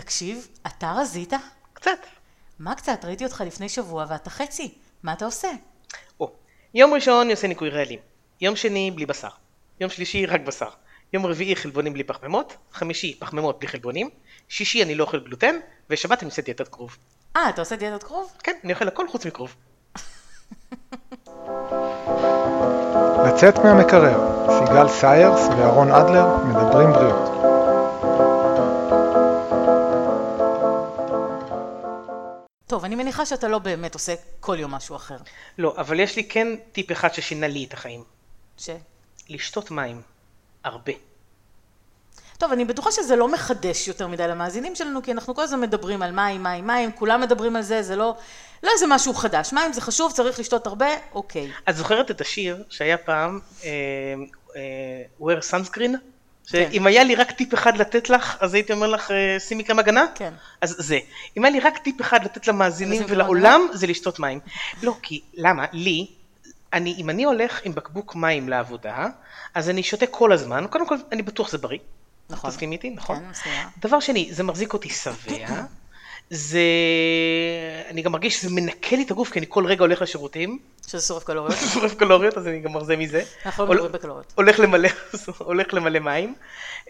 תקשיב, אתה רזית? קצת. מה קצת? ראיתי אותך לפני שבוע ואתה חצי. מה אתה עושה? או, יום ראשון אני עושה ניקוי רעלים. יום שני בלי בשר. יום שלישי רק בשר. יום רביעי חלבונים בלי פחמימות. חמישי פחמימות בלי חלבונים. שישי אני לא אוכל גלוטן. ושבת אני עושה דיאטת כרוב. אה, אתה עושה דיאטת כרוב? כן, אני אוכל הכל חוץ מכרוב. לצאת מהמקרר, סיגל סיירס ואהרון אדלר מדברים בריאות. אני מניחה שאתה לא באמת עושה כל יום משהו אחר. לא, אבל יש לי כן טיפ אחד ששינה לי את החיים. ש... לשתות מים. הרבה. טוב, אני בטוחה שזה לא מחדש יותר מדי למאזינים שלנו, כי אנחנו כל הזמן מדברים על מים, מים, מים, כולם מדברים על זה, זה לא, לא איזה משהו חדש. מים זה חשוב, צריך לשתות הרבה, אוקיי. את זוכרת את השיר שהיה פעם, אה, אה, wear sunscreen? כן. שאם היה לי רק טיפ אחד לתת לך, אז הייתי אומר לך, אה, שימי כמה הגנה? כן. אז זה. אם היה לי רק טיפ אחד לתת למאזינים ולעולם, זה לשתות מים. לא, כי, למה? לי, אני, אם אני הולך עם בקבוק מים לעבודה, אז אני שותה כל הזמן, קודם כל, אני בטוח זה בריא. נכון. תסכים איתי, נכון? כן, מסכימה. דבר שני, זה מחזיק אותי שבע, זה... אני גם מרגיש שזה מנקה לי את הגוף, כי אני כל רגע הולך לשירותים, שזה שורף קלוריות. שורף קלוריות, אז אני גם מרזה מזה. אנחנו לא מדברים בקלוריות. הולך למלא, הולך למלא מים.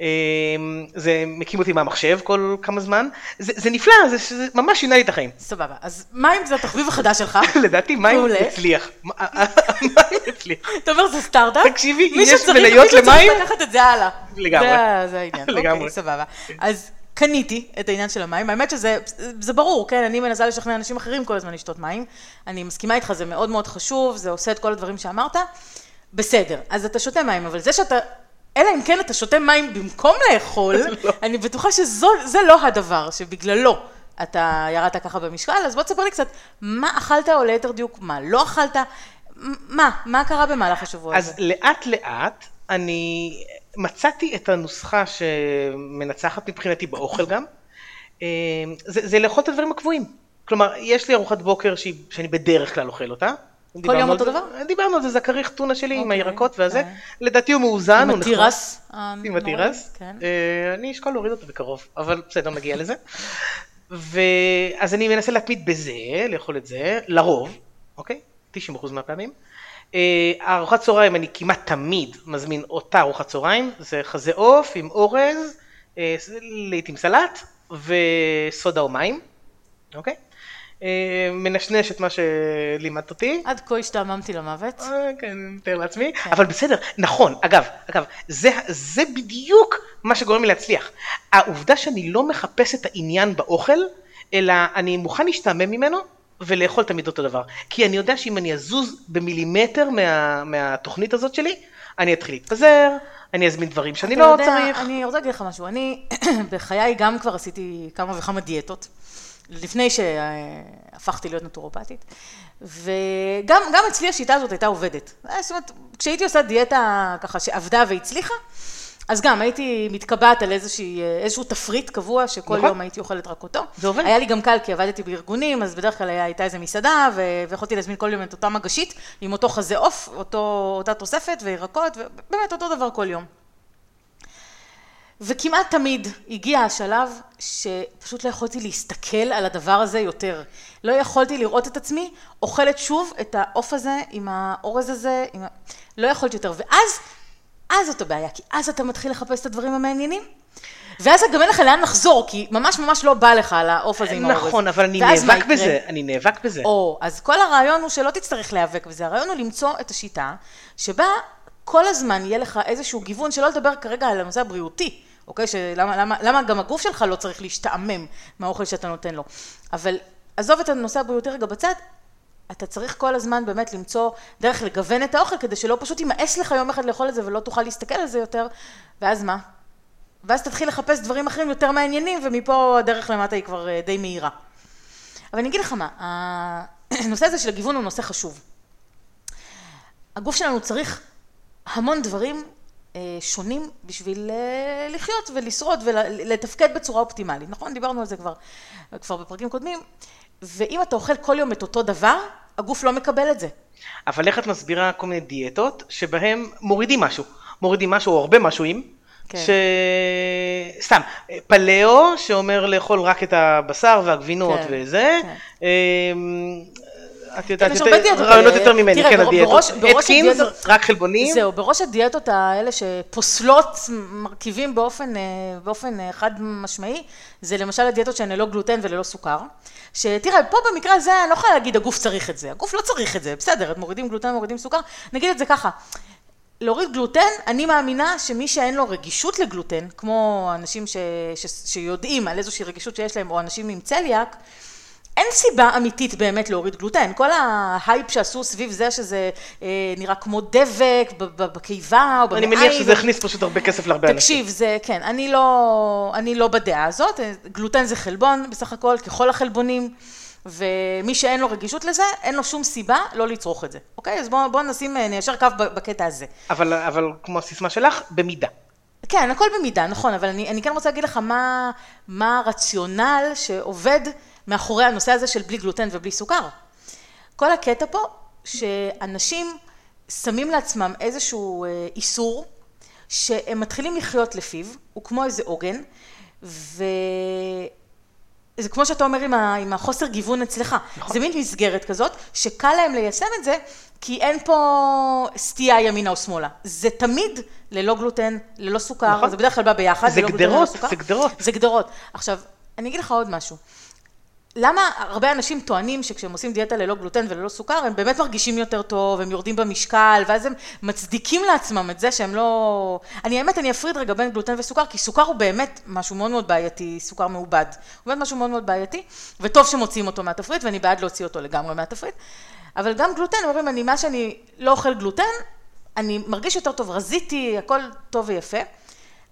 אמ, זה מקים אותי מהמחשב כל כמה זמן. זה, זה נפלא, זה, זה ממש שינה לי את החיים. סבבה. אז מים זה התחביב החדש שלך. לדעתי מים. הצליח. מים הצליח. אתה אומר זה סטארט-אפ? תקשיבי, יש מניות מישהו צריך למים? לקחת את זה הלאה. לגמרי. זה- זה העניין. לגמרי. אוקיי, סבבה. אז קניתי את העניין של המים. האמת שזה זה ברור, כן? אני מנסה לשכנע אנשים אחרים כל הזמן לשתות מים. אני מסכימה איתך, זה מאוד מאוד חשוב, זה עושה את כל הדברים שאמרת. בסדר, אז אתה שותה מים, אבל זה שאתה... אלא אם כן אתה שותה מים במקום לאכול, לא. אני בטוחה שזה לא הדבר שבגללו אתה ירדת ככה במשקל, אז בוא תספר לי קצת, מה אכלת או ליתר דיוק, מה לא אכלת, מה, מה קרה במהלך השבוע הזה? אז לאט לאט אני מצאתי את הנוסחה שמנצחת מבחינתי באוכל גם. אמ, זה, זה לאכול את הדברים הקבועים. כלומר, יש לי ארוחת בוקר שהיא, שאני בדרך כלל אוכל אותה. דיברנו יום אותו דבר? דיברנו על זה, זה הכריך טונה שלי עם אוקיי, הירקות והזה. אוקיי. לדעתי הוא מאוזן, עם הוא נחמד. התירס? עם התירס. כן. אה, אני אשקול להוריד אותו בקרוב, אבל בסדר, נגיע לזה. ואז אני מנסה להתמיד בזה, לאכול את זה, לרוב, אוקיי? 90% מהפעמים. אה, ארוחת צהריים אני כמעט תמיד מזמין אותה ארוחת צהריים, זה חזה עוף עם אורז, אה, לעיתים סלט וסודה או מים, אוקיי? אה, מנשנש את מה שלימדת אותי. עד כה השתעממתי למוות. כן, אני מתאר לעצמי, אבל בסדר, נכון, אגב, אגב, זה, זה בדיוק מה שגורם לי להצליח. העובדה שאני לא מחפש את העניין באוכל, אלא אני מוכן להשתעמם ממנו ולאכול תמיד אותו דבר. כי אני יודע שאם אני אזוז במילימטר מה, מהתוכנית הזאת שלי, אני אתחיל להתפזר, אני אזמין דברים שאני לא יודע, צריך. אני רוצה להגיד לך משהו, אני בחיי גם כבר עשיתי כמה וכמה דיאטות, לפני שהפכתי להיות נטורופטית, וגם גם אצלי השיטה הזאת הייתה עובדת. זאת אומרת, כשהייתי עושה דיאטה ככה שעבדה והצליחה, אז גם הייתי מתקבעת על איזושהי, איזשהו תפריט קבוע, שכל נכון. יום הייתי אוכלת רק אותו. זה עובד. היה לי גם קל, כי עבדתי בארגונים, אז בדרך כלל הייתה איזה מסעדה, ו- ויכולתי להזמין כל יום את אותה מגשית, עם אותו חזה עוף, אותו, אותה תוספת וירקות, ובאמת אותו דבר כל יום. וכמעט תמיד הגיע השלב שפשוט לא יכולתי להסתכל על הדבר הזה יותר. לא יכולתי לראות את עצמי אוכלת שוב את העוף הזה עם האורז הזה, עם. לא יכולתי יותר. ואז, אז זאת הבעיה, כי אז אתה מתחיל לחפש את הדברים המעניינים. ואז גם אין לך לאן לחזור, כי ממש ממש לא בא לך על העוף הזה עם האורז. נכון, אבל אני נאבק? בזה, אני נאבק בזה. או, אז כל הרעיון הוא שלא תצטרך להיאבק בזה, הרעיון הוא למצוא את השיטה שבה כל הזמן יהיה לך איזשהו גיוון, שלא לדבר כרגע על הנושא הבריאותי, אוקיי? שלמה למה, למה גם הגוף שלך לא צריך להשתעמם מהאוכל שאתה נותן לו. אבל עזוב את הנושא הבריאותי רגע בצד, אתה צריך כל הזמן באמת למצוא דרך לגוון את האוכל, כדי שלא פשוט יימאס לך יום אחד לאכול את זה ולא תוכל להסתכל על זה יותר, ואז מה? ואז תתחיל לחפש דברים אחרים יותר מעניינים, ומפה הדרך למטה היא כבר אה, די מהירה. אבל אני אגיד לך מה, הנושא הזה של הגיוון הוא נושא חשוב. הגוף שלנו צריך המון דברים אה, שונים בשביל אה, לחיות ולשרוד ולתפקד בצורה אופטימלית, נכון? דיברנו על זה כבר, כבר בפרקים קודמים, ואם אתה אוכל כל יום את אותו דבר, הגוף לא מקבל את זה. אבל איך את מסבירה כל מיני דיאטות שבהם מורידים משהו, מורידים משהו או הרבה משהוים, כן. ש... סתם, פלאו שאומר לאכול רק את הבשר והגבינות כן, וזה. כן. את יודעת, כן, יש יותר- הרבה דיאטות רעיונות. יותר ממני, כן, הדיאטות. הדיאטות- רק חלבונים. זהו, בראש הדיאטות האלה שפוסלות מרכיבים באופן, אה, אה, חד משמעי, זה למשל הדיאטות שהן ללא גלוטן וללא סוכר. שתראה, פה במקרה הזה אני לא יכולה להגיד הגוף צריך את זה, הגוף לא צריך את זה, בסדר, מורידים גלוטן, מורידים סוכר, נגיד את זה ככה. להוריד גלוטן, אני מאמינה שמי שאין לו רגישות לגלוטן, כמו אנשים ש, ש, שיודעים על איזושהי רגישות שיש להם, או אנשים עם צליאק, אין סיבה אמיתית באמת להוריד גלוטן. כל ההייפ שעשו סביב זה שזה אה, נראה כמו דבק בקיבה או אני במעיים. מניח שזה הכניס פשוט הרבה כסף להרבה אנשים. תקשיב, זה, כן, אני לא, אני לא בדעה הזאת, גלוטן זה חלבון בסך הכל, ככל החלבונים, ומי שאין לו רגישות לזה, אין לו שום סיבה לא לצרוך את זה, אוקיי? אז בואו בוא נשים, אה, ניישר קו בקטע הזה. אבל, אבל כמו הסיסמה שלך, במידה. כן, הכל במידה, נכון, אבל אני, אני כן רוצה להגיד לך מה, מה הרציונל שעובד מאחורי הנושא הזה של בלי גלוטן ובלי סוכר. כל הקטע פה, שאנשים שמים לעצמם איזשהו אה, איסור, שהם מתחילים לחיות לפיו, הוא כמו איזה עוגן, ו... זה כמו שאתה אומר עם, ה, עם החוסר גיוון אצלך. נכון. זה מין מסגרת כזאת, שקל להם ליישם את זה, כי אין פה סטייה ימינה או שמאלה. זה תמיד ללא גלוטן, ללא סוכר, נכון. זה בדרך כלל בא ביחד, זה גלוטן, גדרות. זה גדרות. זה גדרות. עכשיו, אני אגיד לך עוד משהו. למה הרבה אנשים טוענים שכשהם עושים דיאטה ללא גלוטן וללא סוכר, הם באמת מרגישים יותר טוב, הם יורדים במשקל, ואז הם מצדיקים לעצמם את זה שהם לא... אני האמת, אני אפריד רגע בין גלוטן וסוכר, כי סוכר הוא באמת משהו מאוד מאוד בעייתי, סוכר מעובד. הוא באמת משהו מאוד מאוד בעייתי, וטוב שמוציאים אותו מהתפריט, ואני בעד להוציא אותו לגמרי מהתפריט. אבל גם גלוטן, אומרים, אני, מה שאני לא אוכל גלוטן, אני מרגיש יותר טוב, רזיתי, הכל טוב ויפה.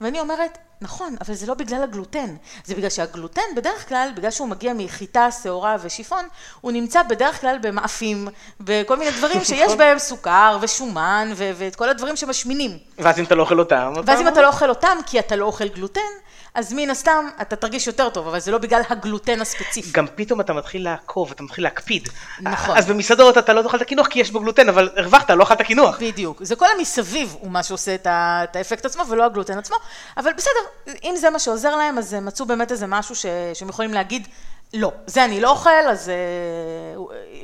ואני אומרת, נכון, אבל זה לא בגלל הגלוטן, זה בגלל שהגלוטן בדרך כלל, בגלל שהוא מגיע מחיטה, שעורה ושיפון, הוא נמצא בדרך כלל במאפים, בכל מיני דברים שיש בהם סוכר ושומן ו- ואת כל הדברים שמשמינים. ואז אם אתה לא אוכל אותם, ואז אם אתה לא אוכל אותם, כי אתה לא אוכל גלוטן, אז מן הסתם אתה תרגיש יותר טוב, אבל זה לא בגלל הגלוטן הספציפי. גם פתאום אתה מתחיל לעקוב, אתה מתחיל להקפיד. נכון. אז במסעדות אתה לא תאכל את הקינוח כי יש בו גלוטן, אבל הרווחת, לא אכלת קינוח. בדיוק. זה כל המסביב הוא מה שעושה את, ה, את האפקט עצמו, ולא הגלוטן עצמו. אבל בסדר, אם זה מה שעוזר להם, אז הם מצאו באמת איזה משהו ש, שהם יכולים להגיד, לא, זה אני לא אוכל, אז אה,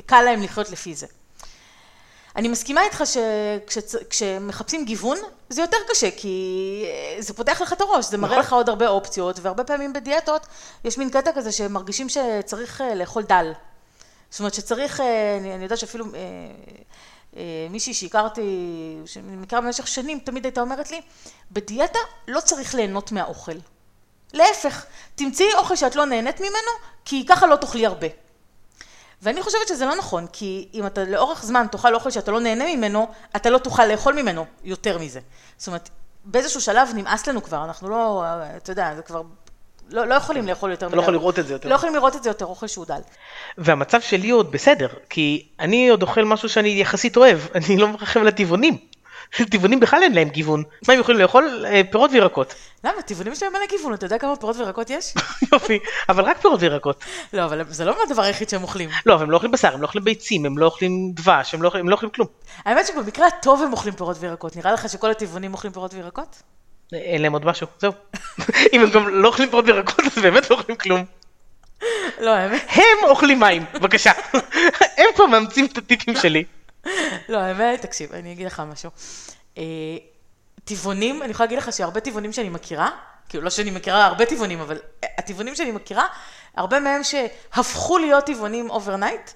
קל להם לחיות לפי זה. אני מסכימה איתך שכשמחפשים גיוון, זה יותר קשה, כי אה, זה פותח לך את הראש, זה מראה נכון. לך עוד הרבה אופציות, והרבה פעמים בדיאטות יש מין קטע כזה שמרגישים שצריך אה, לאכול דל. זאת אומרת שצריך, אה, אני, אני יודעת שאפילו מישהי שהכרתי, שאני מכירה במשך שנים, תמיד הייתה אומרת לי, בדיאטה לא צריך ליהנות מהאוכל. להפך, תמצאי אוכל שאת לא נהנית ממנו, כי ככה לא תאכלי הרבה. ואני חושבת שזה לא נכון, כי אם אתה לאורך זמן תאכל אוכל שאתה לא נהנה ממנו, אתה לא תוכל לאכול ממנו יותר מזה. זאת אומרת, באיזשהו שלב נמאס לנו כבר, אנחנו לא, אתה יודע, זה כבר, לא, לא יכולים לאכול יותר אתה לא יכול לראות את זה יותר. לא יכולים לראות את זה יותר, אוכל שהוא דל. והמצב שלי עוד בסדר, כי אני עוד אוכל משהו שאני יחסית אוהב, אני לא מרחם על טבעונים בכלל אין להם גיוון. מה הם יכולים לאכול? אה, פירות וירקות. למה? טבעונים שלהם מלא גיוון, אתה יודע כמה פירות וירקות יש? יופי, אבל רק פירות וירקות. לא, אבל זה לא הדבר היחיד שהם אוכלים. לא, אבל הם לא אוכלים בשר, הם לא אוכלים ביצים, הם לא אוכלים דבש, הם לא אוכלים- הם לא אוכלים כלום. האמת שבמקרה הטוב הם אוכלים פירות וירקות. נראה לך שכל הטבעונים אוכלים פירות וירקות? אין להם עוד משהו, זהו. אם הם גם לא אוכלים פירות וירקות, אז באמת לא אוכלים כלום. לא, האמת, הם אוכלים מים, בבקשה. הם פה מאמצים את הטיפים שלי. לא, האמת, תקשיב, אני אגיד לך משהו. אה, טבעונים, אני יכולה להגיד לך שהרבה טבעונים שאני מכירה, כאילו לא שאני מכירה הרבה טבעונים, אבל הטבעונים שאני מכירה, הרבה מהם שהפכו להיות טבעונים overnight,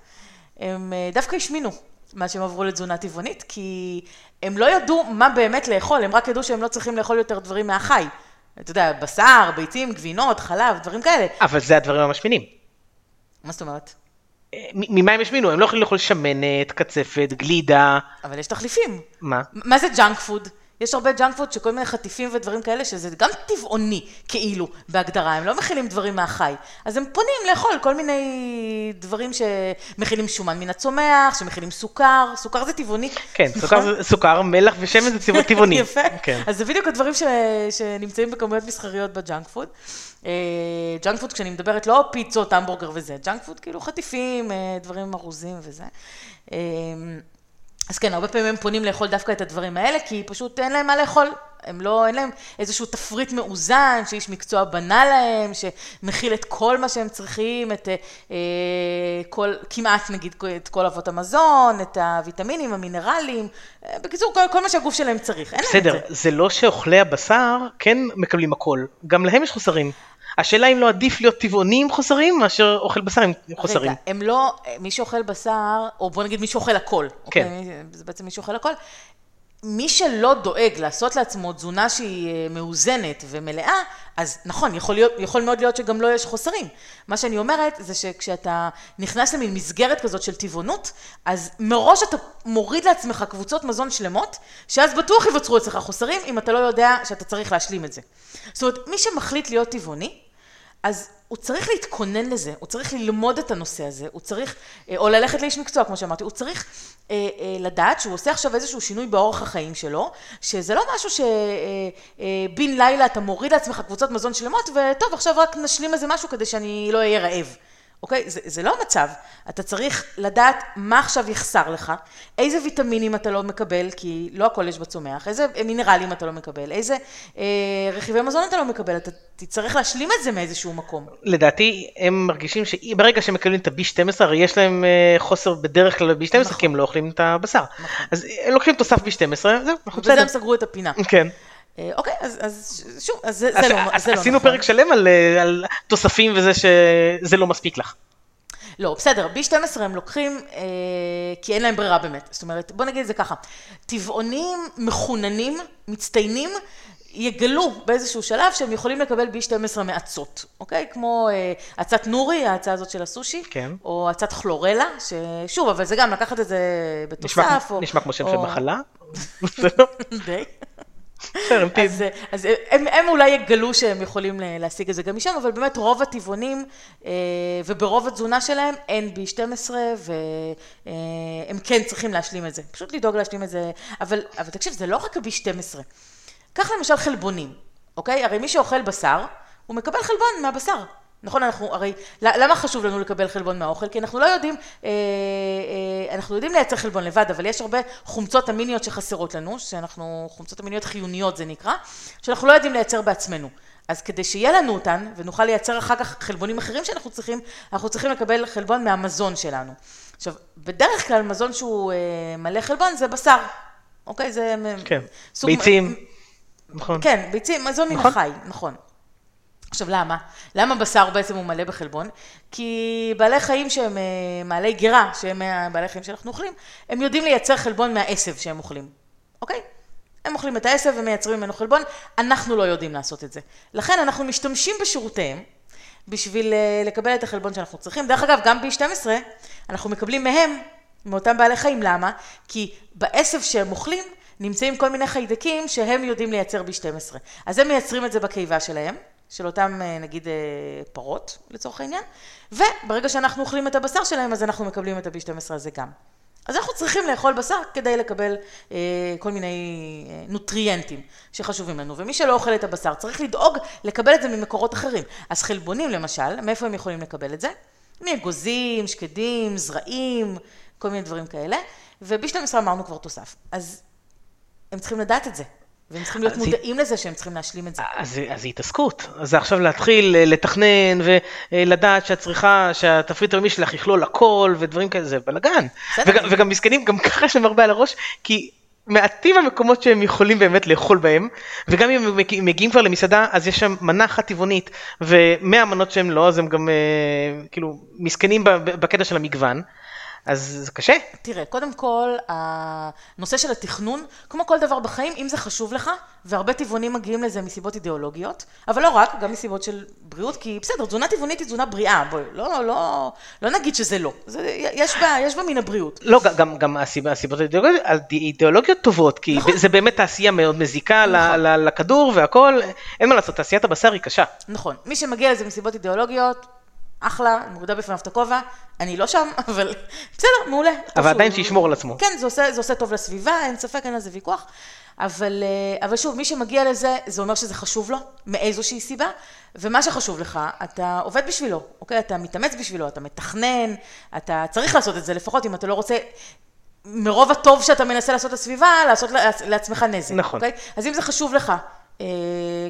הם אה, דווקא השמינו מאז שהם עברו לתזונה טבעונית, כי הם לא ידעו מה באמת לאכול, הם רק ידעו שהם לא צריכים לאכול יותר דברים מהחי. אתה יודע, בשר, ביצים, גבינות, חלב, דברים כאלה. אבל זה הדברים המשמינים. מה זאת אומרת? ממה הם השמינו? הם לא יכולים לאכול שמנת, קצפת, גלידה. אבל יש תחליפים. מה? מה זה ג'אנק פוד? יש הרבה ג'אנק פוד שכל מיני חטיפים ודברים כאלה, שזה גם טבעוני, כאילו, בהגדרה, הם לא מכילים דברים מהחי. אז הם פונים לאכול כל מיני דברים שמכילים שומן מן הצומח, שמכילים סוכר, סוכר זה טבעוני. כן, נכון? סוכר, זה- סוכר, מלח ושמן זה טבעוני. יפה. כן. אז זה בדיוק הדברים ש... שנמצאים בכמויות מסחריות בג'אנק פוד. אה, ג'אנק פוד, כשאני מדברת לא פיצות, המבורגר וזה, ג'אנק פוד כאילו חטיפים, אה, דברים ארוזים וזה. אה, אז כן, הרבה פעמים הם פונים לאכול דווקא את הדברים האלה, כי פשוט אין להם מה לאכול הם לא, אין להם איזשהו תפריט מאוזן, שאיש מקצוע בנה להם, שמכיל את כל מה שהם צריכים, את אה, כל, כמעט נגיד, את כל אבות המזון, את הוויטמינים, המינרלים, אה, בקיצור, כל, כל מה שהגוף שלהם צריך, בסדר, זה. זה לא שאוכלי הבשר כן מקבלים הכל, גם להם יש חוסרים. השאלה אם לא עדיף להיות טבעוני עם חוסרים מאשר אוכל בשר עם חוסרים. רגע, הם לא, מי שאוכל בשר, או בוא נגיד מי שאוכל הכל, כן. אוקיי? זה בעצם מי שאוכל הכל. מי שלא דואג לעשות לעצמו תזונה שהיא אה, מאוזנת ומלאה, אז נכון, יכול, להיות, יכול מאוד להיות שגם לא יש חוסרים. מה שאני אומרת זה שכשאתה נכנס למין מסגרת כזאת של טבעונות, אז מראש אתה מוריד לעצמך קבוצות מזון שלמות, שאז בטוח ייווצרו אצלך חוסרים, אם אתה לא יודע שאתה צריך להשלים את זה. זאת אומרת, מי שמחליט להיות טבעוני, אז הוא צריך להתכונן לזה, הוא צריך ללמוד את הנושא הזה, הוא צריך, אה, או ללכת לאיש מקצוע, כמו שאמרתי, הוא צריך אה, אה, לדעת שהוא עושה עכשיו איזשהו שינוי באורח החיים שלו, שזה לא משהו שבן אה, לילה אתה מוריד לעצמך קבוצות מזון שלמות, וטוב, עכשיו רק נשלים איזה משהו כדי שאני לא אהיה רעב. אוקיי? זה, זה לא המצב. אתה צריך לדעת מה עכשיו יחסר לך, איזה ויטמינים אתה לא מקבל, כי לא הכל יש בצומח, איזה מינרלים אתה לא מקבל, איזה אה, רכיבי מזון אתה לא מקבל, אתה תצטרך להשלים את זה מאיזשהו מקום. לדעתי הם מרגישים שברגע שהם מקבלים את ה-B12 הרי יש להם אה, חוסר בדרך כלל ב-B12 נכון. כי הם לא אוכלים את הבשר. נכון. אז הם לוקחים תוסף B12, זהו, אנחנו בסדר. הם סגרו את הפינה. כן. אה, אוקיי, אז, אז שוב, אז זה, אז- זה, לא, אז זה לא עשינו נכון. פרק שלם על, אה, על תוספים וזה שזה לא מספיק לך. לא, בסדר, B12 הם לוקחים אה, כי אין להם ברירה באמת. זאת אומרת, בוא נגיד את זה ככה, טבעונים מחוננים, מצטיינים, יגלו באיזשהו שלב שהם יכולים לקבל B12 מאצות, אוקיי? כמו אה, אצת נורי, ההצעה הזאת של הסושי, כן. או אצת כלורלה, ששוב, אבל זה גם לקחת את זה בתוסף, נשמע, או... נשמע כמו שם של או- מחלה. זה לא- די. המתין. אז, אז הם, הם אולי יגלו שהם יכולים להשיג את זה גם משם, אבל באמת רוב הטבעונים אה, וברוב התזונה שלהם אין B12 והם כן צריכים להשלים את זה. פשוט לדאוג להשלים את זה. אבל, אבל תקשיב, זה לא רק ה-B12. קח למשל חלבונים, אוקיי? הרי מי שאוכל בשר, הוא מקבל חלבון מהבשר. נכון, אנחנו, הרי, למה חשוב לנו לקבל חלבון מהאוכל? כי אנחנו לא יודעים, אה, אה, אנחנו יודעים לייצר חלבון לבד, אבל יש הרבה חומצות אמיניות שחסרות לנו, שאנחנו, חומצות אמיניות חיוניות זה נקרא, שאנחנו לא יודעים לייצר בעצמנו. אז כדי שיהיה לנו אותן, ונוכל לייצר אחר כך חלבונים אחרים שאנחנו צריכים, אנחנו צריכים לקבל חלבון מהמזון שלנו. עכשיו, בדרך כלל מזון שהוא אה, מלא חלבון זה בשר, אוקיי? זה... כן, סוג- ביצים. נכון. כן, ביצים, מזון מן נכון. החי, נכון. עכשיו למה? למה בשר בעצם הוא מלא בחלבון? כי בעלי חיים שהם אה, מעלי גירה, שהם בעלי חיים שאנחנו אוכלים, הם יודעים לייצר חלבון מהעשב שהם אוכלים, אוקיי? הם אוכלים את העשב ומייצרים ממנו חלבון, אנחנו לא יודעים לעשות את זה. לכן אנחנו משתמשים בשירותיהם בשביל אה, לקבל את החלבון שאנחנו צריכים. דרך אגב, גם B12 אנחנו מקבלים מהם, מאותם בעלי חיים, למה? כי בעשב שהם אוכלים נמצאים כל מיני חיידקים שהם יודעים לייצר B12. אז הם מייצרים את זה בקיבה שלהם, של אותם אה, נגיד אה, פרות לצורך העניין, וברגע שאנחנו אוכלים את הבשר שלהם אז אנחנו מקבלים את ה-B12 הזה גם. אז אנחנו צריכים לאכול בשר כדי לקבל אה, כל מיני אה, נוטריאנטים שחשובים לנו, ומי שלא אוכל את הבשר צריך לדאוג לקבל את זה ממקורות אחרים. אז חלבונים למשל, מאיפה הם יכולים לקבל את זה? מאגוזים, שקדים, זרעים, כל מיני דברים כאלה, וב-12 אמרנו כבר תוסף. אז הם צריכים לדעת את זה, והם צריכים להיות אז היא- מודעים לזה שהם צריכים להשלים את זה. אז אז זה התעסקות, אז עכשיו להתחיל אה, לתכנן ולדעת שאת צריכה, שהתפריט היומי שלך יכלול הכל ודברים כאלה, זה בלאגן. בסדר. וגם- וגם מסכנים, גם ככה יש להם הרבה על הראש, כי מעטים המקומות שהם יכולים באמת לאכול בהם, וגם אם הם מגיע- מגיעים כבר למסעדה, אז יש שם מנה אחת טבעונית, ומהמנות שהם לא, אז הם גם אה, כאילו מסכנים בקטע של המגוון, אז זה קשה. תראה, קודם כל, הנושא של התכנון, כמו כל דבר בחיים, אם זה חשוב לך, והרבה טבעונים מגיעים לזה מסיבות אידיאולוגיות, אבל לא רק, גם מסיבות של בריאות, כי בסדר, תזונה טבעונית היא תזונה בריאה, בואי, לא, לא, לא, לא נגיד שזה לא. זה, יש, בה, יש בה מן הבריאות. לא, גם, גם הסיבה, הסיבות האידיאולוגיות, טובות, כי נכון. זה באמת תעשייה מאוד מזיקה נכון. לכדור והכל, אין מה לעשות, תעשיית הבשר היא קשה. נכון, מי שמגיע לזה מסיבות אידיאולוגיות, אחלה, אני מורידה בפניו את הכובע, אני לא שם, אבל בסדר, מעולה. אבל עדיין שישמור על עצמו. כן, זה עושה, זה עושה טוב לסביבה, אין ספק, אין על זה ויכוח. אבל, אה, אבל שוב, מי שמגיע לזה, זה אומר שזה חשוב לו, מאיזושהי סיבה, ומה שחשוב לך, אתה עובד בשבילו, אוקיי? אתה מתאמץ בשבילו, אתה מתכנן, אתה צריך לעשות את זה, לפחות אם אתה לא רוצה מרוב הטוב שאתה מנסה לעשות לסביבה, לעשות לעצ- לעצמך נזק. נכון. אוקיי? אז אם זה חשוב לך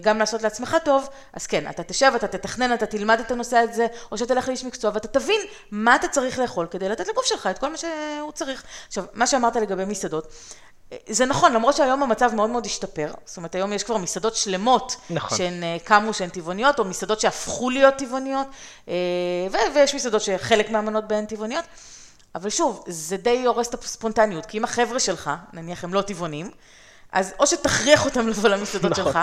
גם לעשות לעצמך טוב, אז כן, אתה תשב, אתה תתכנן, אתה תלמד את הנושא הזה, או שתלך לאיש מקצוע, ואתה תבין מה אתה צריך לאכול כדי לתת לגוף שלך את כל מה שהוא צריך. עכשיו, מה שאמרת לגבי מסעדות, אה, זה נכון, למרות שהיום המצב מאוד מאוד השתפר, זאת אומרת, היום יש כבר מסעדות שלמות, נכון. שהן אה, קמו שהן טבעוניות, או מסעדות שהפכו להיות טבעוניות, אה, ו- ויש מסעדות שחלק מהמנות בהן טבעוניות. אבל שוב, זה די הורס את הספונטניות, כי אם החבר'ה שלך, נניח הם לא טבעונים, אז או שתכריח אותם לבוא למסעדות נכון. שלך,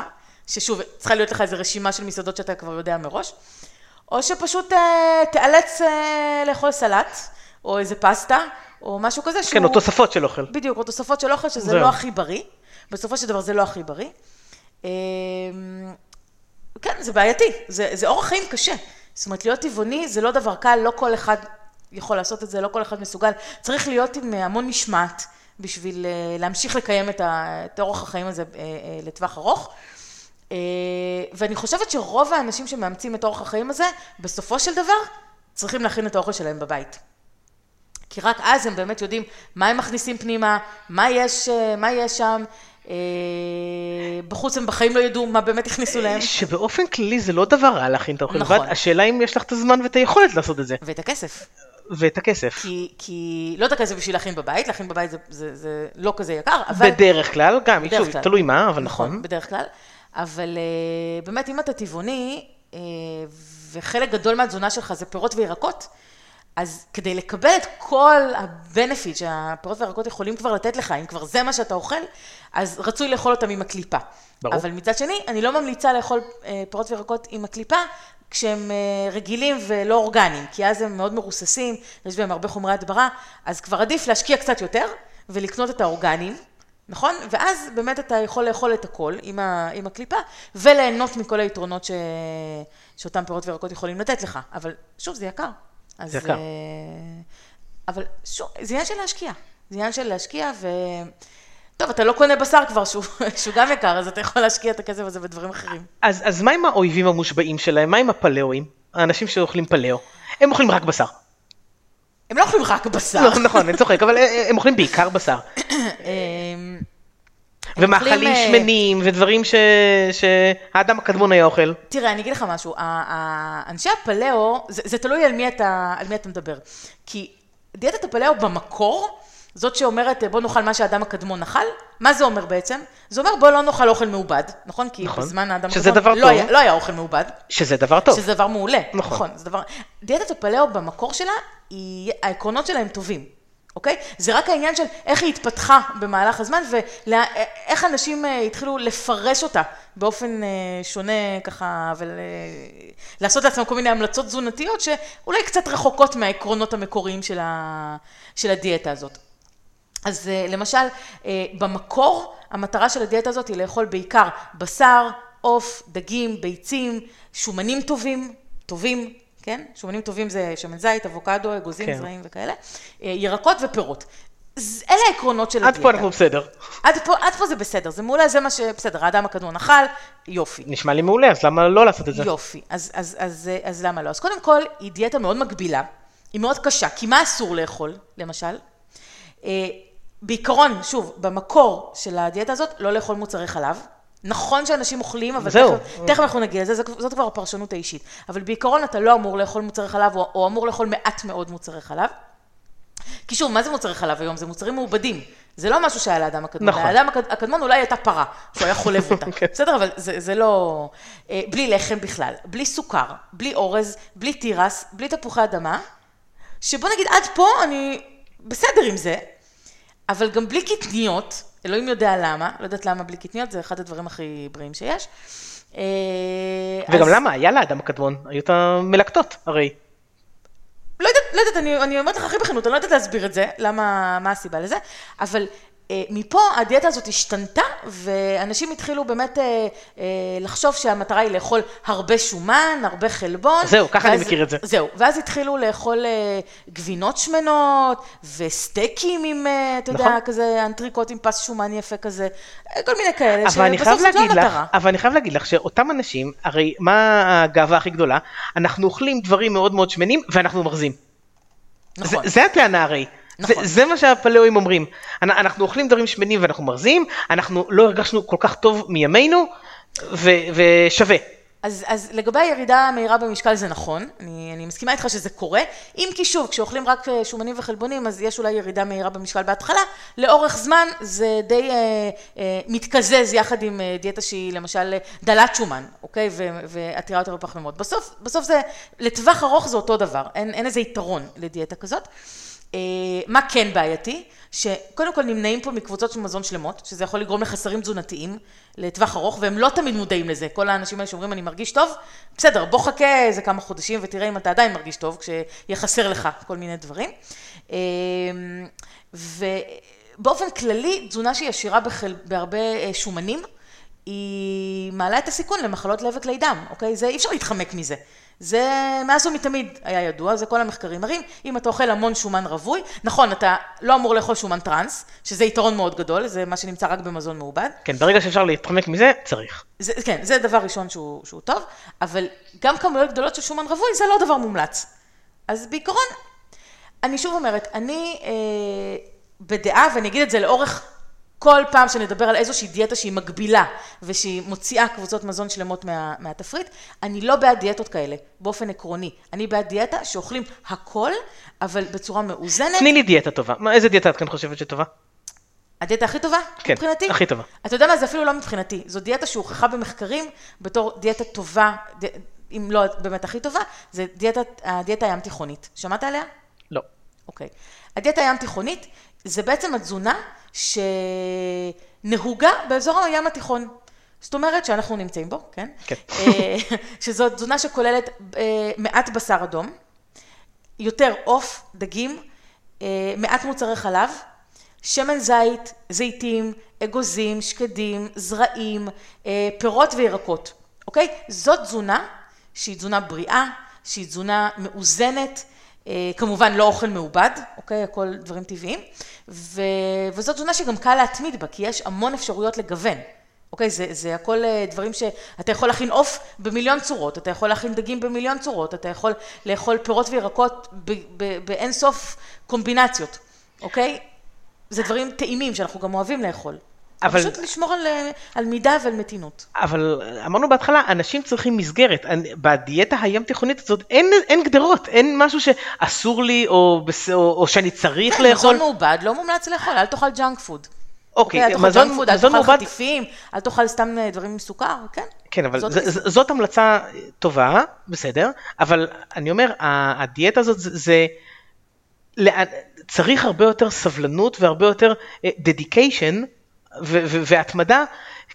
ששוב, צריכה להיות לך איזו רשימה של מסעדות שאתה כבר יודע מראש, או שפשוט אה, תיאלץ אה, לאכול סלט, או איזה פסטה, או משהו כזה שהוא... כן, או תוספות של אוכל. בדיוק, או תוספות של אוכל, שזה זהו. לא הכי בריא. בסופו של דבר זה לא הכי בריא. אה, כן, זה בעייתי, זה, זה אורח חיים קשה. זאת אומרת, להיות טבעוני זה לא דבר קל, לא כל אחד יכול לעשות את זה, לא כל אחד מסוגל. צריך להיות עם אה, המון משמעת בשביל אה, להמשיך לקיים את, אורח החיים הזה אה, אה, לטווח ארוך. ואני חושבת שרוב האנשים שמאמצים את אורח החיים הזה, בסופו של דבר, צריכים להכין את האוכל שלהם בבית. כי רק אז הם באמת יודעים מה הם מכניסים פנימה, מה יש, מה יש שם. בחוץ הם בחיים לא ידעו מה באמת הכניסו להם. שבאופן כללי זה לא דבר רע להכין את האוכל נכון. לבד, השאלה אם יש לך את הזמן ואת היכולת לעשות את זה, ואת הכסף. ואת הכסף. כי, כי לא את הכסף בשביל להכין בבית, להכין בבית זה, זה, זה לא כזה יקר, אבל... בדרך כלל, גם, בדרך שוב, כלל. תלוי מה, אבל נכון. בדרך כלל. אבל אה, באמת, אם אתה טבעוני, אה, וחלק גדול מהתזונה שלך זה פירות וירקות, אז כדי לקבל את כל ה-benefit שהפירות וירקות יכולים כבר לתת לך, אם כבר זה מה שאתה אוכל, אז רצוי לאכול אותם עם הקליפה. ברור. אבל מצד שני, אני לא ממליצה לאכול אה, פירות וירקות עם הקליפה, כשהם אה, רגילים ולא אורגניים, כי אז הם מאוד מרוססים, יש בהם הרבה חומרי הדברה, אז כבר עדיף להשקיע קצת יותר ולקנות את האורגניים, נכון? ואז באמת אתה יכול לאכול את הכל עם, ה, עם הקליפה, וליהנות מכל היתרונות ש, שאותם פירות וירקות יכולים לתת לך. אבל שוב, זה יקר. אז, זה יקר. אה, אבל שוב, זה עניין של להשקיע. זה עניין של להשקיע ו... טוב, אתה לא קונה בשר כבר שהוא, שהוא גם יקר, אז אתה יכול להשקיע את הכסף הזה בדברים אחרים. אז, אז מה עם האויבים המושבעים שלהם? מה עם הפלאואים? האנשים שאוכלים פלאו. הם אוכלים רק בשר. הם לא אוכלים רק בשר. לא, נכון, אני צוחק, אבל אה, הם אוכלים בעיקר בשר. אמ, ומאכלים אה, שמנים ודברים ש... שהאדם הקדמון היה אוכל. תראה, אני אגיד לך משהו, אנשי הפלאו, זה, זה תלוי על מי, אתה, על מי אתה מדבר. כי דיאטת הפלאו במקור, זאת שאומרת בוא נאכל מה שהאדם הקדמון אכל, מה זה אומר בעצם? זה אומר בוא לא נאכל אוכל מעובד, נכון? כי נכון. בזמן האדם הקדמון לא. היה, לא היה אוכל מעובד, שזה דבר טוב. שזה דבר מעולה. נכון. נכון זה דבר... דיאטת הפלאו במקור שלה, היא... העקרונות שלה הם טובים. אוקיי? זה רק העניין של איך היא התפתחה במהלך הזמן ואיך אנשים אה, התחילו לפרש אותה באופן אה, שונה ככה ולעשות לעצמם כל מיני המלצות תזונתיות שאולי קצת רחוקות מהעקרונות המקוריים של, ה... של הדיאטה הזאת. אז אה, למשל, אה, במקור המטרה של הדיאטה הזאת היא לאכול בעיקר בשר, עוף, דגים, ביצים, שומנים טובים, טובים, כן? שומנים טובים זה שמן זית, אבוקדו, אגוזים, כן. זרעים וכאלה, אה, ירקות ופירות. אלה העקרונות של עד הדיאטה. פה אנחנו בסדר. עד פה, עד פה זה בסדר, זה מעולה, זה מה ש... בסדר, האדם הקדמון אכל, יופי. נשמע לי מעולה, אז למה לא לעשות את זה? יופי, אז, אז, אז, אז, אז למה לא? אז קודם כל, היא דיאטה מאוד מגבילה, היא מאוד קשה, כי מה אסור לאכול, למשל? בעיקרון, שוב, במקור של הדיאטה הזאת, לא לאכול מוצרי חלב. נכון שאנשים אוכלים, אבל זהו. תכף, תכף אנחנו נגיע לזה, זאת, זאת כבר הפרשנות האישית. אבל בעיקרון אתה לא אמור לאכול מוצרי חלב, או, או אמור לאכול מעט מאוד מוצרי חלב. כי שוב, מה זה מוצרי חלב היום? זה מוצרים מעובדים. זה לא משהו שהיה לאדם הקדמון. נכון. לאדם הקד- הקדמון אולי הייתה פרה, שהוא היה חולב אותה. כן. בסדר, אבל זה, זה לא... אה, בלי לחם בכלל, בלי סוכר, בלי אורז, בלי תירס, בלי תפוחי אדמה, שבוא נגיד עד פה אני בסדר עם זה, אבל גם בלי קטניות, אלוהים יודע למה, לא יודעת למה בלי קטניות, זה אחד הדברים הכי בריאים שיש. אה, וגם אז- למה? היה לאדם הקדמון, היו את המלקטות, הרי. לא יודעת, לא יודעת, אני, אני אומרת לך הכי בכנות, אני לא יודעת להסביר את זה, למה, מה הסיבה לזה, אבל מפה הדיאטה הזאת השתנתה, ואנשים התחילו באמת אה, אה, לחשוב שהמטרה היא לאכול הרבה שומן, הרבה חלבון. זהו, ככה אני ואז- מכיר את זה. זהו, ואז התחילו לאכול אה, גבינות שמנות, וסטייקים עם, אה, אתה יודע, נכון. כזה אנטריקוט עם פס שומן יפה כזה, אה, כל מיני כאלה, אני שבסוף זאת לא המטרה. אבל אני חייב להגיד לך שאותם אנשים, הרי מה הגאווה הכי גדולה? אנחנו אוכלים דברים מאוד מאוד שמנים ואנחנו מרזים. זה, נכון. זה הטענה הרי. נכון. זה, זה מה שהפלאואים אומרים. אנ- אנחנו אוכלים דברים שמנים ואנחנו מרזים, אנחנו לא הרגשנו כל כך טוב מימינו, ו, ושווה. אז, אז לגבי הירידה המהירה במשקל זה נכון, אני, אני מסכימה איתך שזה קורה, אם כי שוב, כשאוכלים רק אה, שומנים וחלבונים, אז יש אולי ירידה מהירה במשקל בהתחלה, לאורך זמן זה די אה, אה, מתקזז יחד עם אה, דיאטה שהיא למשל אה, דלת שומן, אוקיי, ו, ועתירה יותר בפחמימות. בסוף, בסוף זה, לטווח ארוך זה אותו דבר, אין, אין איזה יתרון לדיאטה כזאת. אה, מה כן בעייתי? שקודם כל נמנעים פה מקבוצות של מזון שלמות, שזה יכול לגרום לחסרים תזונתיים לטווח ארוך, והם לא תמיד מודעים לזה. כל האנשים האלה שאומרים אני מרגיש טוב, בסדר, בוא חכה איזה כמה חודשים ותראה אם אתה עדיין מרגיש טוב, כשיהיה חסר לך כל מיני דברים. אה, ובאופן כללי, תזונה שהיא עשירה בחל... בהרבה אה, שומנים, היא מעלה את הסיכון למחלות לב וכלי דם, אוקיי? זה, אי אפשר להתחמק מזה. זה מאז ומתמיד היה ידוע, זה כל המחקרים מראים, אם אתה אוכל המון שומן רווי, נכון, אתה לא אמור לאכול שומן טראנס, שזה יתרון מאוד גדול, זה מה שנמצא רק במזון מעובד. כן, ברגע שאפשר להתחמק מזה, צריך. זה, כן, זה דבר ראשון שהוא, שהוא טוב, אבל גם כמויות גדולות של שומן רווי זה לא דבר מומלץ. אז בעיקרון, אני שוב אומרת, אני אה, בדעה, ואני אגיד את זה לאורך כל פעם שנדבר על איזושהי דיאטה שהיא מגבילה ושהיא מוציאה קבוצות מזון שלמות מה, מהתפריט, אני לא בעד דיאטות כאלה, באופן עקרוני. אני בעד דיאטה שאוכלים הכל, אבל בצורה מאוזנת. תני לי דיאטה טובה. מה, איזה דיאטה את כאן חושבת שטובה? הדיאטה הכי טובה כן, מבחינתי? הכי טובה. אתה יודע מה, זה אפילו לא מבחינתי. זו דיאטה שהוכחה במחקרים בתור דיאטה טובה, די, אם לא באמת הכי טובה, זה דיאטת, הדיאטה הים תיכונית. שמעת עליה? לא. אוקיי. הדיאטה הים תיכונית זה בעצם התזונה שנהוגה באזור הים התיכון. זאת אומרת שאנחנו נמצאים בו, כן? כן. אה, שזו תזונה שכוללת אה, מעט בשר אדום, יותר עוף, דגים, אה, מעט מוצרי חלב, שמן זית, זיתים, אגוזים, שקדים, זרעים, פירות וירקות, אוקיי? זאת תזונה שהיא תזונה בריאה, שהיא תזונה מאוזנת, כמובן לא אוכל מעובד, אוקיי? הכל דברים טבעיים, ו... וזאת תזונה שגם קל להתמיד בה, כי יש המון אפשרויות לגוון. אוקיי, זה, זה הכל אה, דברים שאתה יכול להכין עוף במיליון צורות, אתה יכול להכין דגים במיליון צורות, אתה יכול לאכול פירות וירקות ב- ב- באין סוף קומבינציות, אוקיי? זה דברים טעימים שאנחנו גם אוהבים לאכול. אבל... פשוט לשמור על, אה, על מידה ועל מתינות. אבל אמרנו בהתחלה, אנשים צריכים מסגרת. בדיאטה הים תיכונית הזאת אין, אין גדרות, אין משהו שאסור לי או, או, או שאני צריך כן, לאכול. מזון מעובד לא מומלץ לאכול, אל תאכל ג'אנק פוד. אוקיי, אל תאכל מזון, ג'אנק פוד, אל תאכל מעובד, חטיפים, אל תאכל סתם אה, דברים עם סוכר, כן. כן, אבל זאת ז, ז, זאת המלצה טובה, בסדר, אבל אני אומר, הדיאטה הזאת זה, זה צריך הרבה יותר סבלנות והרבה יותר דדיקיישן והתמדה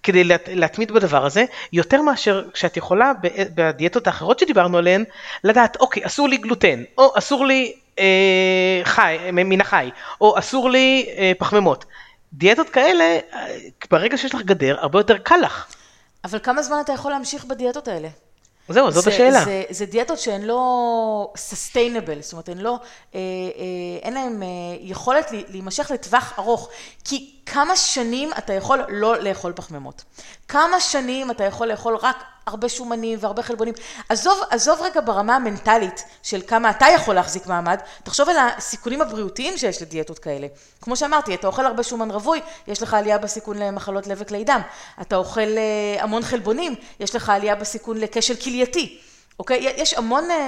כדי להת, להתמיד בדבר הזה, יותר מאשר כשאת יכולה בדיאטות האחרות שדיברנו עליהן, לדעת, אוקיי, אסור לי גלוטן, או אסור לי אה, חי, מן החי, או אסור לי אה, פחמימות. דיאטות כאלה, אה, ברגע שיש לך גדר, הרבה יותר קל לך. אבל כמה זמן אתה יכול להמשיך בדיאטות האלה? זהו, זאת זה, השאלה. זה, זה דיאטות שהן לא sustainable, זאת אומרת, הן לא, אה, אה, אין להן אה, יכולת להימשך לטווח ארוך. כי כמה שנים אתה יכול לא לאכול פחמימות? כמה שנים אתה יכול לאכול רק הרבה שומנים והרבה חלבונים? עזוב, עזוב רגע ברמה המנטלית של כמה אתה יכול להחזיק מעמד, תחשוב על הסיכונים הבריאותיים שיש לדיאטות כאלה. כמו שאמרתי, אתה אוכל הרבה שומן רווי, יש לך עלייה בסיכון למחלות לב וכלי דם. אתה אוכל אה, המון חלבונים, יש לך עלייה בסיכון לכשל כלייתי. אוקיי? יש המון אה, אה,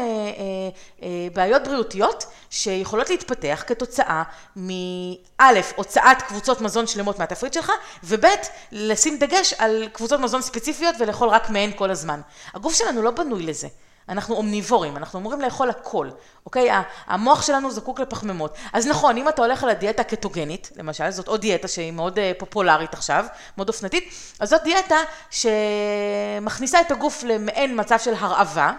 אה, בעיות בריאותיות שיכולות להתפתח כתוצאה מא', הוצאת קבוצות מזון שלמות מהתפריט שלך, וב', לשים דגש על קבוצות מזון ספציפיות ולאכול רק מהן כל הזמן. הגוף שלנו לא בנוי לזה. אנחנו אומניבורים, אנחנו אמורים לאכול הכל, אוקיי? המוח שלנו זקוק לפחמימות. אז נכון, אם אתה הולך על הדיאטה הקטוגנית, למשל, זאת עוד דיאטה שהיא מאוד אה, פופולרית עכשיו, מאוד אופנתית, אז זאת דיאטה שמכניסה את הגוף למעין מצב של הרעבה,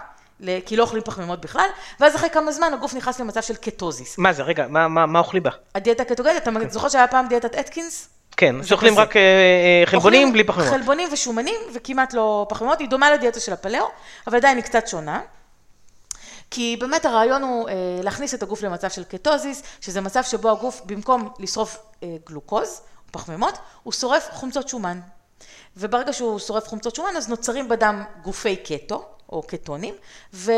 כי לא אוכלים פחמימות בכלל, ואז אחרי כמה זמן הגוף נכנס למצב של קטוזיס. מה זה, רגע, מה, מה, מה אוכלים בה? הדיאטה הקטוגנית, אתה זוכר שהיה פעם דיאטת אטקינס? כן, שאוכלים. רק אה, אה, חלבונים בלי פחמימות. חלבונים ושומנים וכמעט לא פחמימות, היא דומה לדיאטה של הפלאו, אבל עדיין היא קצת שונה. כי באמת הרעיון הוא אה, להכניס את הגוף למצב של קטוזיס, שזה מצב שבו הגוף במקום לשרוף גלוקוז או פחמימות, הוא שורף חומצות שומן. וברגע שהוא שורף חומצות שומן, אז נוצרים בדם גופי קטו, או קטונים, ו...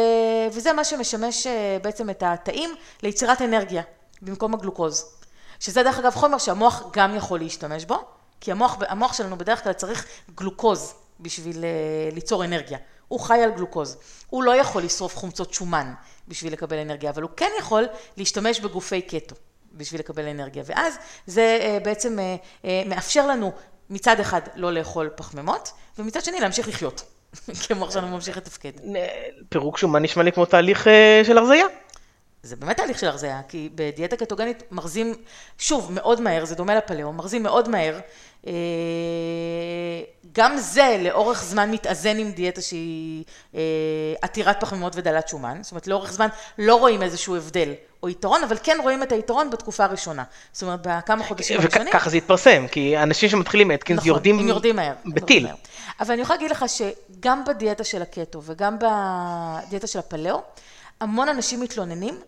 וזה מה שמשמש בעצם את התאים ליצירת אנרגיה. במקום הגלוקוז. שזה דרך אגב חומר שהמוח גם יכול להשתמש בו, כי המוח, המוח שלנו בדרך כלל צריך גלוקוז בשביל אה, ליצור אנרגיה. הוא חי על גלוקוז. הוא לא יכול לשרוף חומצות שומן בשביל לקבל אנרגיה, אבל הוא כן יכול להשתמש בגופי קטו בשביל לקבל אנרגיה. ואז זה אה, בעצם אה, מאפשר לנו מצד אחד לא לאכול פחמימות, ומצד שני להמשיך לחיות. כי המוח שלנו ממשיך לתפקד. פירוק שומן נשמע לי כמו תהליך של הרזייה. זה באמת תהליך של הרזייה, כי בדיאטה קטוגנית מרזים, שוב, מאוד מהר, זה דומה לפלאו, מרזים מאוד מהר. אה, גם זה לאורך זמן מתאזן עם דיאטה שהיא אה, עתירת פחמימות ודלת שומן, זאת אומרת לאורך זמן לא רואים איזשהו הבדל או יתרון, אבל כן רואים את היתרון בתקופה הראשונה. זאת אומרת, בכמה חודשים הראשונים. וככה זה התפרסם, כי אנשים שמתחילים אתקינס נכון, יורדים, הם יורדים מהר. בטיל. מהר. אבל אני יכולה להגיד לך שגם בדיאטה של הקטו וגם בדיאטה של הפלאו, המון אנשים מתלוננים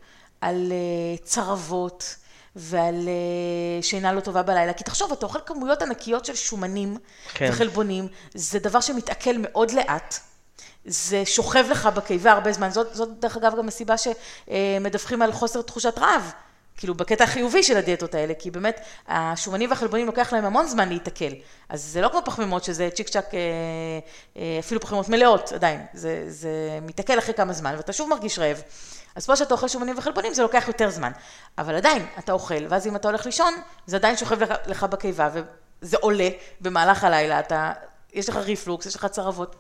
על אה, צרבות ועל אה, שינה לא טובה בלילה. כי תחשוב, אתה אוכל כמויות ענקיות של שומנים כן. וחלבונים, זה דבר שמתעכל מאוד לאט. זה שוכב לך בקיבה הרבה זמן. זאת, זאת דרך אגב גם הסיבה שמדווחים על חוסר תחושת רעב. כאילו בקטע החיובי של הדיאטות האלה, כי באמת השומנים והחלבונים לוקח להם המון זמן להיתקל. אז זה לא כמו פחמימות שזה צ'יק צ'אק, אה, אפילו פחמימות מלאות עדיין, זה, זה מתעכל אחרי כמה זמן ואתה שוב מרגיש רעב. אז פה שאתה אוכל שומנים וחלבונים זה לוקח יותר זמן. אבל עדיין, אתה אוכל, ואז אם אתה הולך לישון, זה עדיין שוכב לך, לך בקיבה, וזה עולה במהלך הלילה, אתה, יש לך ריפלוקס, יש לך צרבות.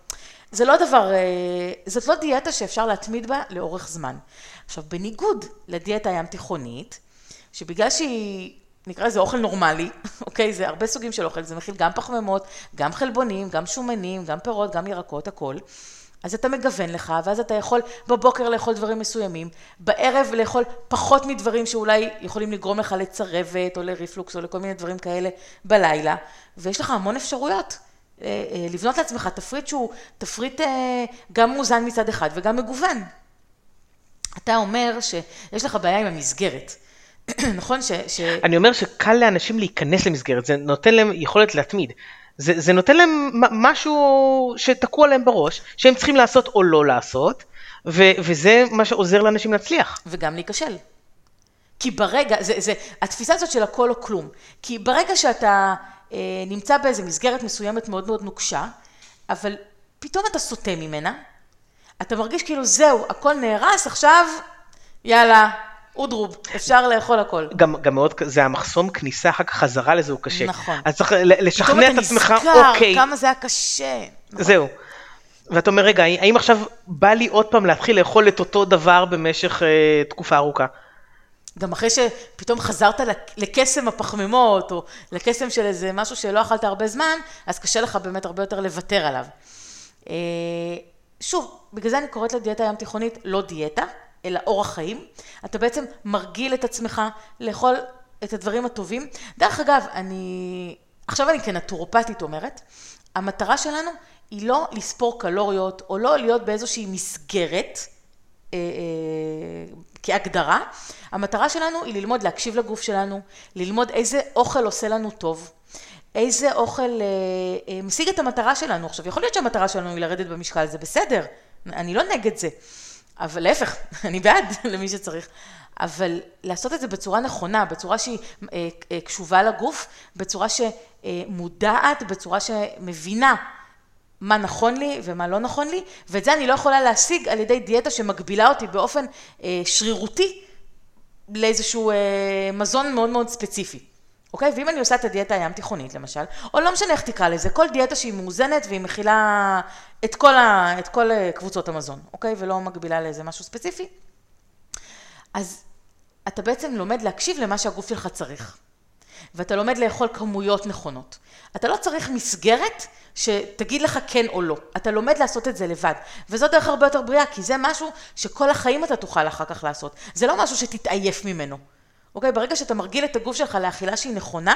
זה לא דבר, אה, זאת לא דיאטה שאפשר להתמיד בה לאורך זמן. עכשיו, בניגוד לדיאטה הים תיכונית, שבגלל שהיא, נקרא לזה אוכל נורמלי, אוקיי? זה הרבה סוגים של אוכל, זה מכיל גם פחמימות, גם חלבונים, גם שומנים, גם פירות, גם ירקות, הכל. אז אתה מגוון לך, ואז אתה יכול בבוקר לאכול דברים מסוימים, בערב לאכול פחות מדברים שאולי יכולים לגרום לך לצרבת, או לריפלוקס, או לכל מיני דברים כאלה בלילה, ויש לך המון אפשרויות. אה, אה, לבנות לעצמך תפריט שהוא תפריט אה, גם מאוזן מצד אחד וגם מגוון. אתה אומר שיש לך בעיה עם המסגרת. נכון ש, ש... אני אומר שקל לאנשים להיכנס למסגרת, זה נותן להם יכולת להתמיד. זה, זה נותן להם משהו שתקוע להם בראש, שהם צריכים לעשות או לא לעשות, ו, וזה מה שעוזר לאנשים להצליח. וגם להיכשל. כי ברגע, זה, זה, התפיסה הזאת של הכל או כלום, כי ברגע שאתה אה, נמצא באיזה מסגרת מסוימת מאוד מאוד נוקשה, אבל פתאום אתה סוטה ממנה, אתה מרגיש כאילו זהו, הכל נהרס, עכשיו יאללה, אודרוב, אפשר לאכול הכל. גם, גם מאוד, זה המחסום כניסה אחר כך חזרה לזה הוא קשה. נכון. אז צריך לשכנע את עצמך, אוקיי. פתאום אתה נזכר כמה זה היה קשה. נכון. זהו. ואתה אומר, רגע, האם עכשיו בא לי עוד פעם להתחיל לאכול את אותו דבר במשך אה, תקופה ארוכה? גם אחרי שפתאום חזרת לקסם הפחמימות, או לקסם של איזה משהו שלא אכלת הרבה זמן, אז קשה לך באמת הרבה יותר לוותר עליו. אה, שוב, בגלל זה אני קוראת לדיאטה הים תיכונית לא דיאטה, אלא אורח חיים. אתה בעצם מרגיל את עצמך לאכול את הדברים הטובים. דרך אגב, אני, עכשיו אני כנטורופטית אומרת, המטרה שלנו היא לא לספור קלוריות, או לא להיות באיזושהי מסגרת, אה, אה, כהגדרה. המטרה שלנו היא ללמוד להקשיב לגוף שלנו, ללמוד איזה אוכל עושה לנו טוב, איזה אוכל אה, אה, משיג את המטרה שלנו. עכשיו, יכול להיות שהמטרה שלנו היא לרדת במשקל, זה בסדר, אני לא נגד זה. אבל להפך, אני בעד למי שצריך. אבל לעשות את זה בצורה נכונה, בצורה שהיא אה, אה, קשובה לגוף, בצורה שמודעת, בצורה שמבינה מה נכון לי ומה לא נכון לי, ואת זה אני לא יכולה להשיג על ידי דיאטה שמגבילה אותי באופן אה, שרירותי לאיזשהו מזון מאוד מאוד ספציפי. אוקיי? ואם אני עושה את הדיאטה הים תיכונית למשל, או לא משנה איך תקרא לזה, כל דיאטה שהיא מאוזנת והיא מכילה את כל, ה, את כל אה, קבוצות המזון, אוקיי? ולא מגבילה לאיזה משהו ספציפי, אז אתה בעצם לומד להקשיב למה שהגוף שלך צריך. ואתה לומד לאכול כמויות נכונות. אתה לא צריך מסגרת שתגיד לך כן או לא. אתה לומד לעשות את זה לבד. וזו דרך הרבה יותר בריאה, כי זה משהו שכל החיים אתה תוכל אחר כך לעשות. זה לא משהו שתתעייף ממנו. אוקיי? ברגע שאתה מרגיל את הגוף שלך לאכילה שהיא נכונה,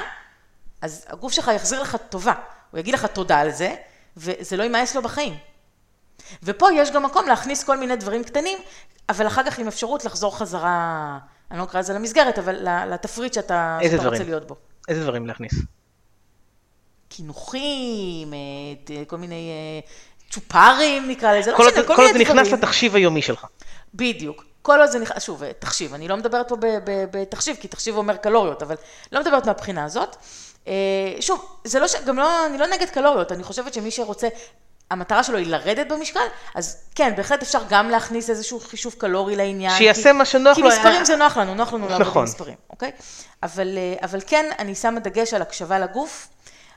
אז הגוף שלך יחזיר לך טובה. הוא יגיד לך תודה על זה, וזה לא יימאס לו בחיים. ופה יש גם מקום להכניס כל מיני דברים קטנים, אבל אחר כך עם אפשרות לחזור חזרה, אני לא אקרא לזה למסגרת, אבל לתפריט שאתה, שאתה רוצה להיות בו. איזה דברים להכניס? קינוחים, כל מיני אה, צ'ופרים נקרא לזה, לא משנה, כל, כל מיני דברים. כל עוד זה נכנס לתחשיב היומי שלך. בדיוק. כל עוד זה נכנס, שוב, תחשיב, אני לא מדברת פה בתחשיב, כי תחשיב אומר קלוריות, אבל לא מדברת מהבחינה הזאת. אה, שוב, זה לא ש... גם לא, אני לא נגד קלוריות, אני חושבת שמי שרוצה המטרה שלו היא לרדת במשקל, אז כן, בהחלט אפשר גם להכניס איזשהו חישוב קלורי לעניין. שיעשה כי, מה שנוח לו. כי מספרים זה נוח לנו, נוח לנו לעבוד נכון. במספרים, אוקיי? אבל, אה, אבל כן, אני שמה דגש על הקשבה לגוף,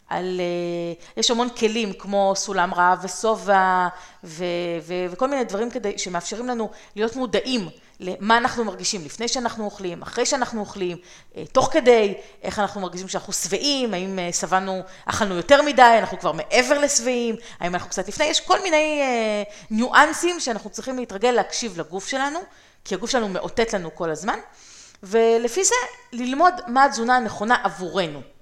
על, אה, יש המון כלים כמו סולם רעב ושובע וכל מיני דברים כדי, שמאפשרים לנו להיות מודעים למה אנחנו מרגישים לפני שאנחנו אוכלים, אחרי שאנחנו אוכלים, אה, תוך כדי, איך אנחנו מרגישים שאנחנו שבעים, האם אה, שבענו, אכלנו יותר מדי, אנחנו כבר מעבר לשבעים, האם אנחנו קצת לפני, יש כל מיני ניואנסים שאנחנו צריכים להתרגל להקשיב לגוף שלנו, כי הגוף שלנו מאותת לנו כל הזמן, ולפי זה ללמוד מה התזונה הנכונה עבורנו.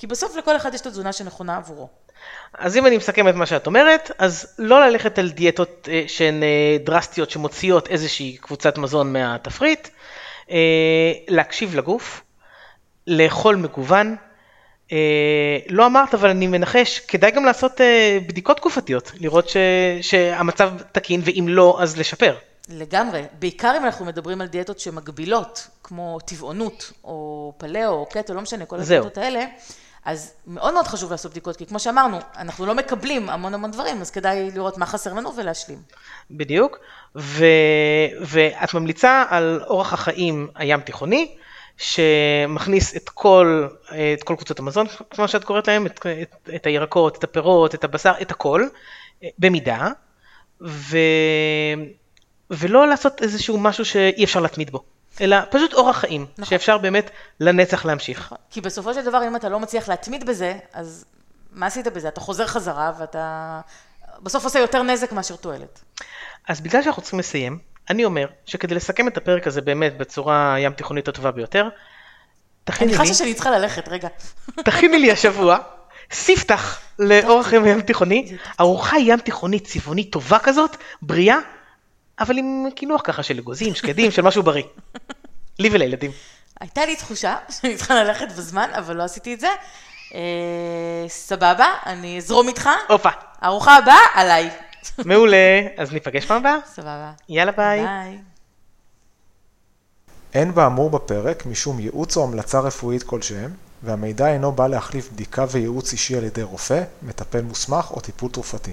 כי בסוף לכל אחד יש את התזונה שנכונה עבורו. אז אם אני מסכם את מה שאת אומרת, אז לא ללכת על דיאטות אה, שהן אה, דרסטיות שמוציאות איזושהי קבוצת מזון מהתפריט, אה, להקשיב לגוף, לאכול מגוון. לא אמרת, אבל אני מנחש, כדאי גם לעשות בדיקות תקופתיות, לראות ש, שהמצב תקין, ואם לא, אז לשפר. לגמרי, בעיקר אם אנחנו מדברים על דיאטות שמגבילות, כמו טבעונות, או פלאו, או קטו, לא משנה, כל הדיאטות האלה. אז מאוד מאוד חשוב לעשות בדיקות, כי כמו שאמרנו, אנחנו לא מקבלים המון המון דברים, אז כדאי לראות מה חסר לנו ולהשלים. בדיוק, ו... ואת ממליצה על אורח החיים הים תיכוני, שמכניס את כל, את כל קבוצות המזון, כמו שאת קוראת להם, את, את, את הירקות, את הפירות, את הבשר, את הכל, במידה, ו... ולא לעשות איזשהו משהו שאי אפשר להתמיד בו. אלא פשוט אורח חיים, נכון. שאפשר באמת לנצח להמשיך. נכון. כי בסופו של דבר, אם אתה לא מצליח להתמיד בזה, אז מה עשית בזה? אתה חוזר חזרה ואתה בסוף עושה יותר נזק מאשר תועלת. אז בגלל שאנחנו צריכים לסיים, אני אומר שכדי לסכם את הפרק הזה באמת בצורה ים תיכונית הטובה ביותר, תכיני לי... אני חושבת שאני צריכה ללכת, רגע. תכיני לי השבוע ספתח חיים ים תיכוני, ארוחה ים תיכונית צבעונית טובה כזאת, בריאה, אבל עם קינוח ככה של אגוזים, שקדים, של משהו בריא. לי ולילדים. הייתה לי תחושה שאני צריכה ללכת בזמן, אבל לא עשיתי את זה. אה, סבבה, אני אזרום איתך. הופה. ארוחה הבאה, עליי. מעולה, אז ניפגש פעם הבאה. סבבה. יאללה ביי. ביי. אין באמור בפרק משום ייעוץ או המלצה רפואית כלשהם, והמידע אינו בא להחליף בדיקה וייעוץ אישי על ידי רופא, מטפל מוסמך או טיפול תרופתי.